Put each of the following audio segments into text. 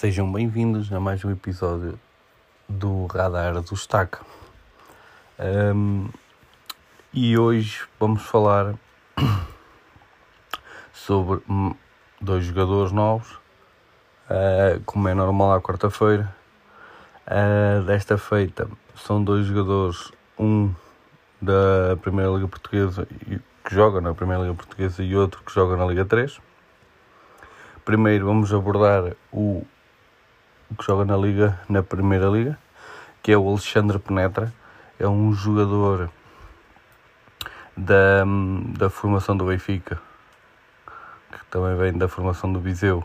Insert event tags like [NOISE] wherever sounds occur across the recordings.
Sejam bem-vindos a mais um episódio do Radar do Estaca. Um, e hoje vamos falar [COUGHS] sobre dois jogadores novos, uh, como é normal à quarta-feira. Uh, desta feita são dois jogadores, um da Primeira Liga Portuguesa que joga na Primeira Liga Portuguesa e outro que joga na Liga 3. Primeiro vamos abordar o que joga na Liga, na Primeira Liga, que é o Alexandre Penetra. É um jogador da, da formação do Benfica, que também vem da formação do Viseu,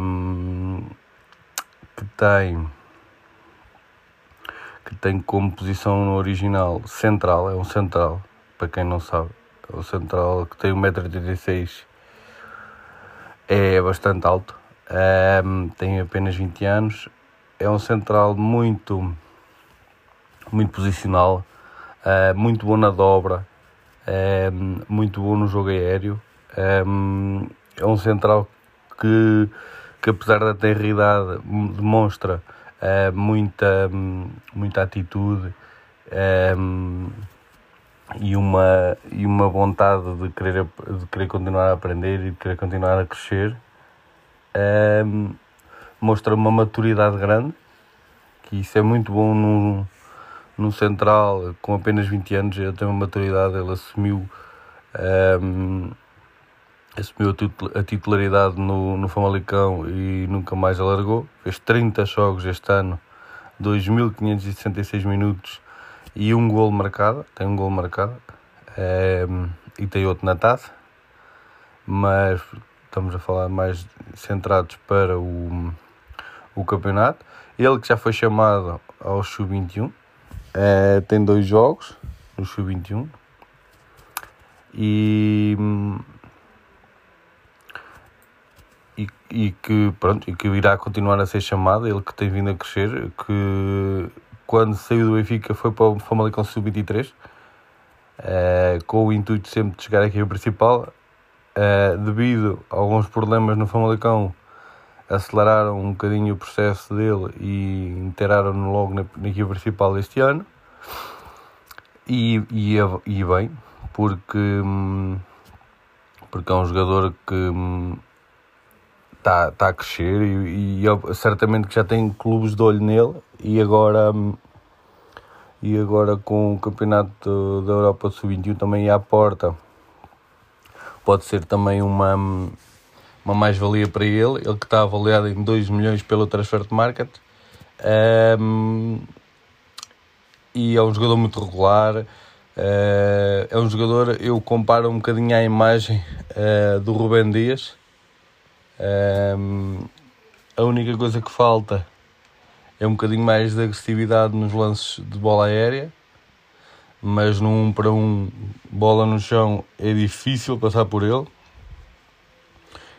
um, que tem que tem como posição no original central, é um central, para quem não sabe, é um central que tem 1,86m, é bastante alto, tem apenas 20 anos, é um central muito, muito posicional, uh, muito bom na dobra, muito bom no jogo aéreo, é um central que, que apesar da tenridade demonstra uh, muita, muita atitude e, uma, e uma vontade de querer, de querer continuar a aprender e de querer continuar a crescer. Um, mostra uma maturidade grande, que isso é muito bom no, no Central, com apenas 20 anos, ele tem uma maturidade, ele assumiu. Um, assumiu a titularidade no, no Famalicão e nunca mais alargou. Fez 30 jogos este ano, 2.566 minutos e um gol marcado. Tem um gol marcado e tem outro na taça, mas estamos a falar mais centrados para o, o campeonato. Ele que já foi chamado ao Sub-21, é, eh, tem dois jogos no Sub-21 e e, e, que pronto e que irá continuar a ser chamado ele que tem vindo a crescer que quando saiu do Benfica foi para o Famalicão Sub-23 uh, com o intuito sempre de chegar aqui ao principal uh, devido a alguns problemas no Famalicão aceleraram um bocadinho o processo dele e inteiraram-no logo na, na equipa principal este ano. E, e, e bem porque hum, porque é um jogador que hum, está tá a crescer e, e, certamente que já tem clubes de olho nele. E agora e agora com o campeonato da Europa Sub-21 também à porta pode ser também uma uma mais-valia para ele, ele que está avaliado em 2 milhões pelo Transfer Market. Um, e é um jogador muito regular. Uh, é um jogador, eu comparo um bocadinho à imagem uh, do Rubem Dias. Um, a única coisa que falta é um bocadinho mais de agressividade nos lances de bola aérea, mas num um para um bola no chão é difícil passar por ele.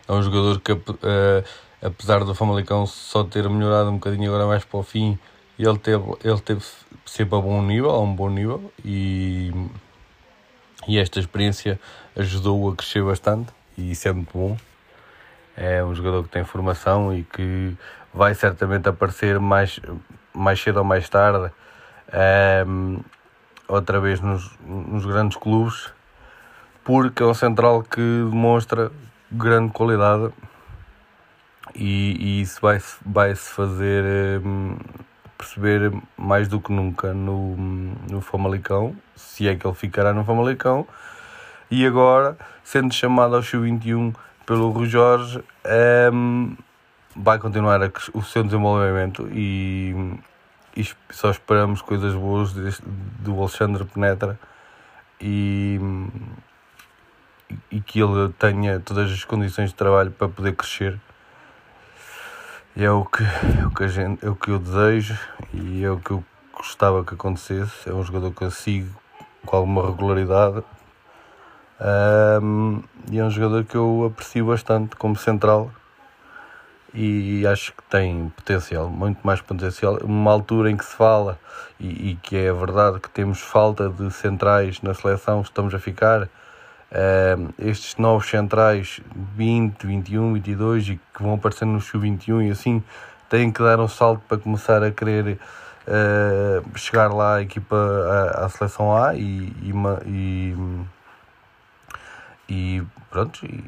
É um jogador que, uh, apesar do Famalicão só ter melhorado um bocadinho agora mais para o fim, ele teve, ele teve sempre a bom nível, a um bom nível, e, e esta experiência ajudou-o a crescer bastante, e isso é muito bom é um jogador que tem formação e que vai certamente aparecer mais, mais cedo ou mais tarde é, outra vez nos, nos grandes clubes porque é um central que demonstra grande qualidade e, e isso vai-se vai -se fazer um, perceber mais do que nunca no, no Famalicão, se é que ele ficará no Famalicão. E agora, sendo chamado ao Sub-21 pelo Rui Jorge um, ehm, vai continuar a, o seu desenvolvimento e, só esperamos coisas boas do Alexandre Penetra e, e que ele tenha todas as condições de trabalho para poder crescer. E é o que, é o que, a gente, é o que eu desejo e é o que eu gostava que acontecesse. É um jogador que eu sigo com alguma regularidade um, e é um jogador que eu aprecio bastante como central e acho que tem potencial, muito mais potencial. Uma altura em que se fala, e, e que é verdade que temos falta de centrais na seleção, estamos a ficar, uh, estes novos centrais 20, 21, 22 e que vão aparecer no Sub-21 e assim têm que dar um salto para começar a querer uh, chegar lá a equipa à, à seleção A e, e, e, e pronto, e,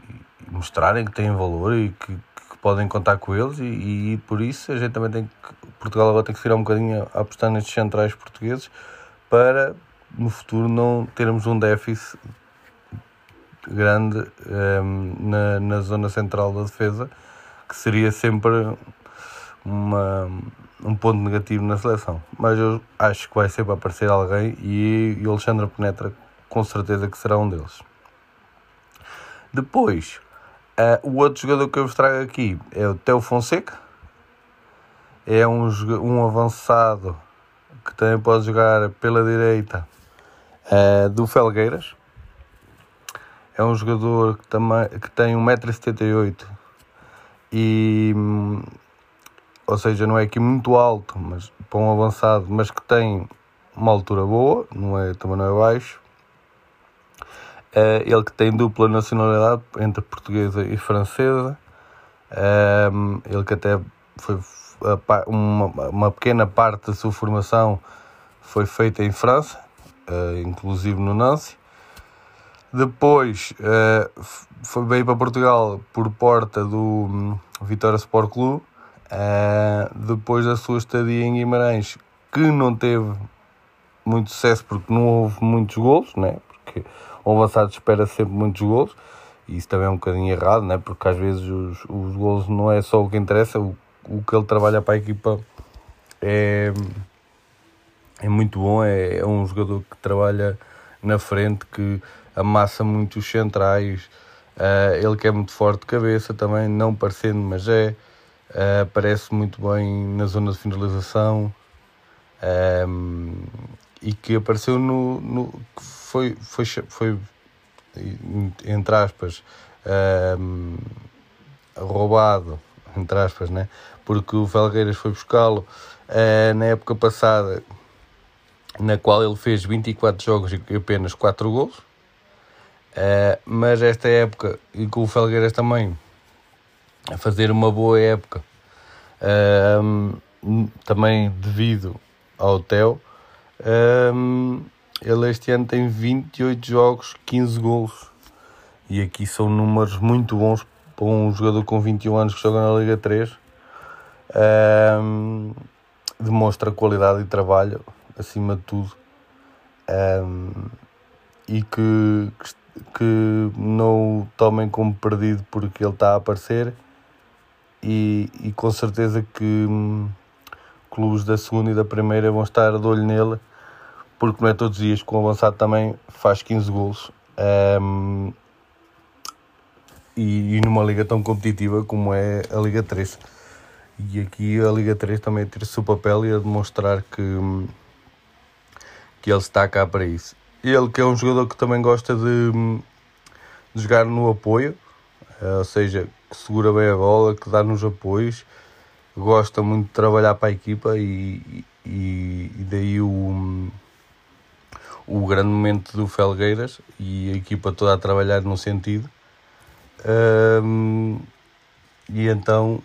mostrarem que têm valor e que podem contar com eles e, e, por isso a gente também tem que Portugal agora tem que tirar um bocadinho a apostar nestes centrais portugueses para no futuro não termos um déficit grande um, ehm, na, na zona central da defesa que seria sempre uma, um ponto negativo na seleção. Mas eu acho que vai sempre aparecer alguém e, e o Alexandre Penetra com certeza que será um deles. Depois, uh, o outro jogador que eu vos trago aqui é o Teo Fonseca. É um, um avançado que também pode jogar pela direita uh, do Felgueiras. É um jogador que, também, que tem 1,78m e ou seja, não é aqui muito alto, mas para um avançado, mas que tem uma altura boa, não é, também não é baixo. Uh, ele que tem dupla nacionalidade entre portuguesa e francesa. Uh, ele que até foi uma, uma pequena parte da sua formação foi feita em França, uh, inclusive no Nancy. Depois foi, veio para Portugal por porta do um, Vitória Sport Clube Uh, depois da sua estadia em Guimarães, que não teve muito sucesso porque não houve muitos golos, né? porque o avançado espera sempre muitos golos, e isso também é um bocadinho errado, né? porque às vezes os, os golos não é só o que interessa, o, o que ele trabalha para a equipa é, é muito bom, é, é um jogador que trabalha na frente, que amassa muito os centrais, uh, ele que é muito forte de cabeça também, não parecendo, mas é. Uh, parece muito bem na zona de finalização um, ehm, e que apareceu no, no foi, foi, foi entre aspas um, ehm, roubado entre aspas né porque o Felgueiras foi buscá-lo uh, na época passada na qual ele fez 24 jogos e apenas 4 gols uh, mas esta época e com o Felgueiras também a fazer uma boa época, um, também devido ao Theo. Um, ele este ano tem 28 jogos, 15 gols. E aqui são números muito bons para um jogador com 21 anos que joga na Liga 3. Um, demonstra qualidade e trabalho, acima de tudo. Um, e que, que não o tomem como perdido porque ele está a aparecer e, e com certeza que hum, clubes da segunda e da primeira vão estar de olho nele, porque não é todos os dias que o avançado também faz 15 gols. Um, e, e, numa liga tão competitiva como é a Liga 3. E aqui a Liga 3 também tem o seu papel e a demonstrar que, que ele está cá para isso. Ele que é um jogador que também gosta de, de jogar no apoio, eh, ou seja, que segura bem a bola, que dá nos apoios, gosta muito de trabalhar para a equipa e, e, e daí o, o grande momento do Felgueiras e a equipa toda a trabalhar no sentido. Um, e então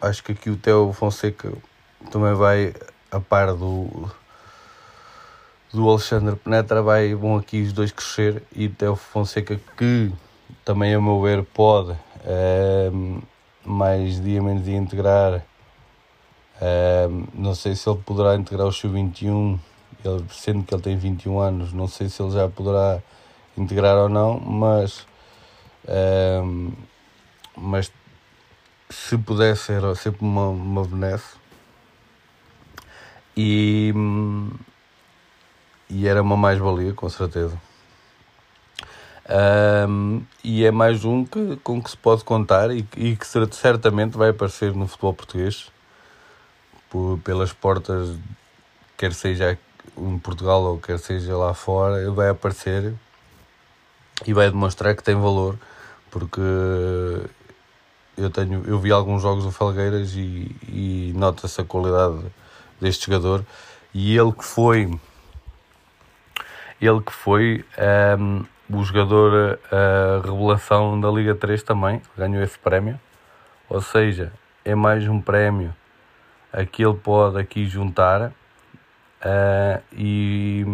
acho que aqui o Teo Fonseca também vai a par do do Alexandre Penetra vai vão aqui os dois crescer e Teo Fonseca que também a meu ver pode uh, mais dia menos dia integrar uh, não sei se ele poderá integrar o sub-21 ele, sendo que ele tem 21 anos não sei se ele já poderá integrar ou não mas uh, mas se pudesse ser sempre uma, uma benesse. E, e era uma mais-valia com certeza. Um, e é mais um que, com que se pode contar e, e que certamente vai aparecer no futebol português por, pelas portas, quer seja em Portugal ou quer seja lá fora, ele vai aparecer e vai demonstrar que tem valor, porque eu tenho eu vi alguns jogos do Felgueiras e, e nota-se a qualidade deste jogador e ele que foi ele que foi um, o jogador a revelação da Liga 3 também ganhou esse prémio. Ou seja, é mais um prémio a que ele pode aqui juntar uh, e,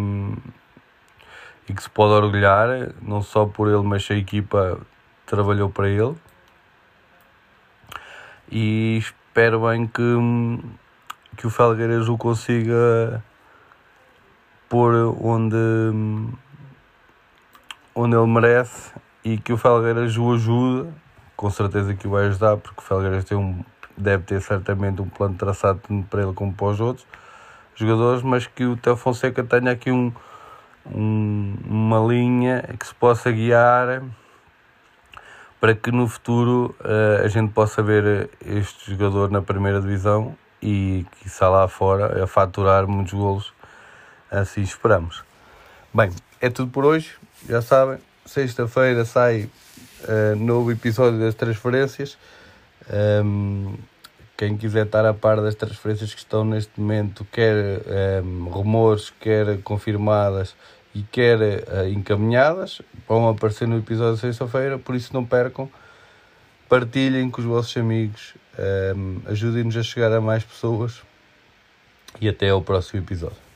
e que se pode orgulhar, não só por ele, mas a equipa trabalhou para ele. E espero bem que, que o Felgueiras o consiga pôr onde onde ele merece e que o Felgueiras o ajude, com certeza que o vai ajudar, porque o Felgueiras tem um, deve ter certamente um plano traçado para ele como para os outros jogadores, mas que o Teo Fonseca tenha aqui um, um, uma linha que se possa guiar para que no futuro uh, a gente possa ver este jogador na primeira divisão e que está lá fora a faturar muitos golos, assim esperamos. Bem, é tudo por hoje já sabem, sexta-feira sai uh, novo episódio das transferências. Um, ehm, quem quiser estar a par das transferências que estão neste momento, quer um, ehm, rumores, quer confirmadas e quer uh, encaminhadas, vão aparecer no episódio de sexta-feira, por isso não percam. Partilhem com os vossos amigos, um, ehm, ajudem-nos a chegar a mais pessoas e até ao próximo episódio.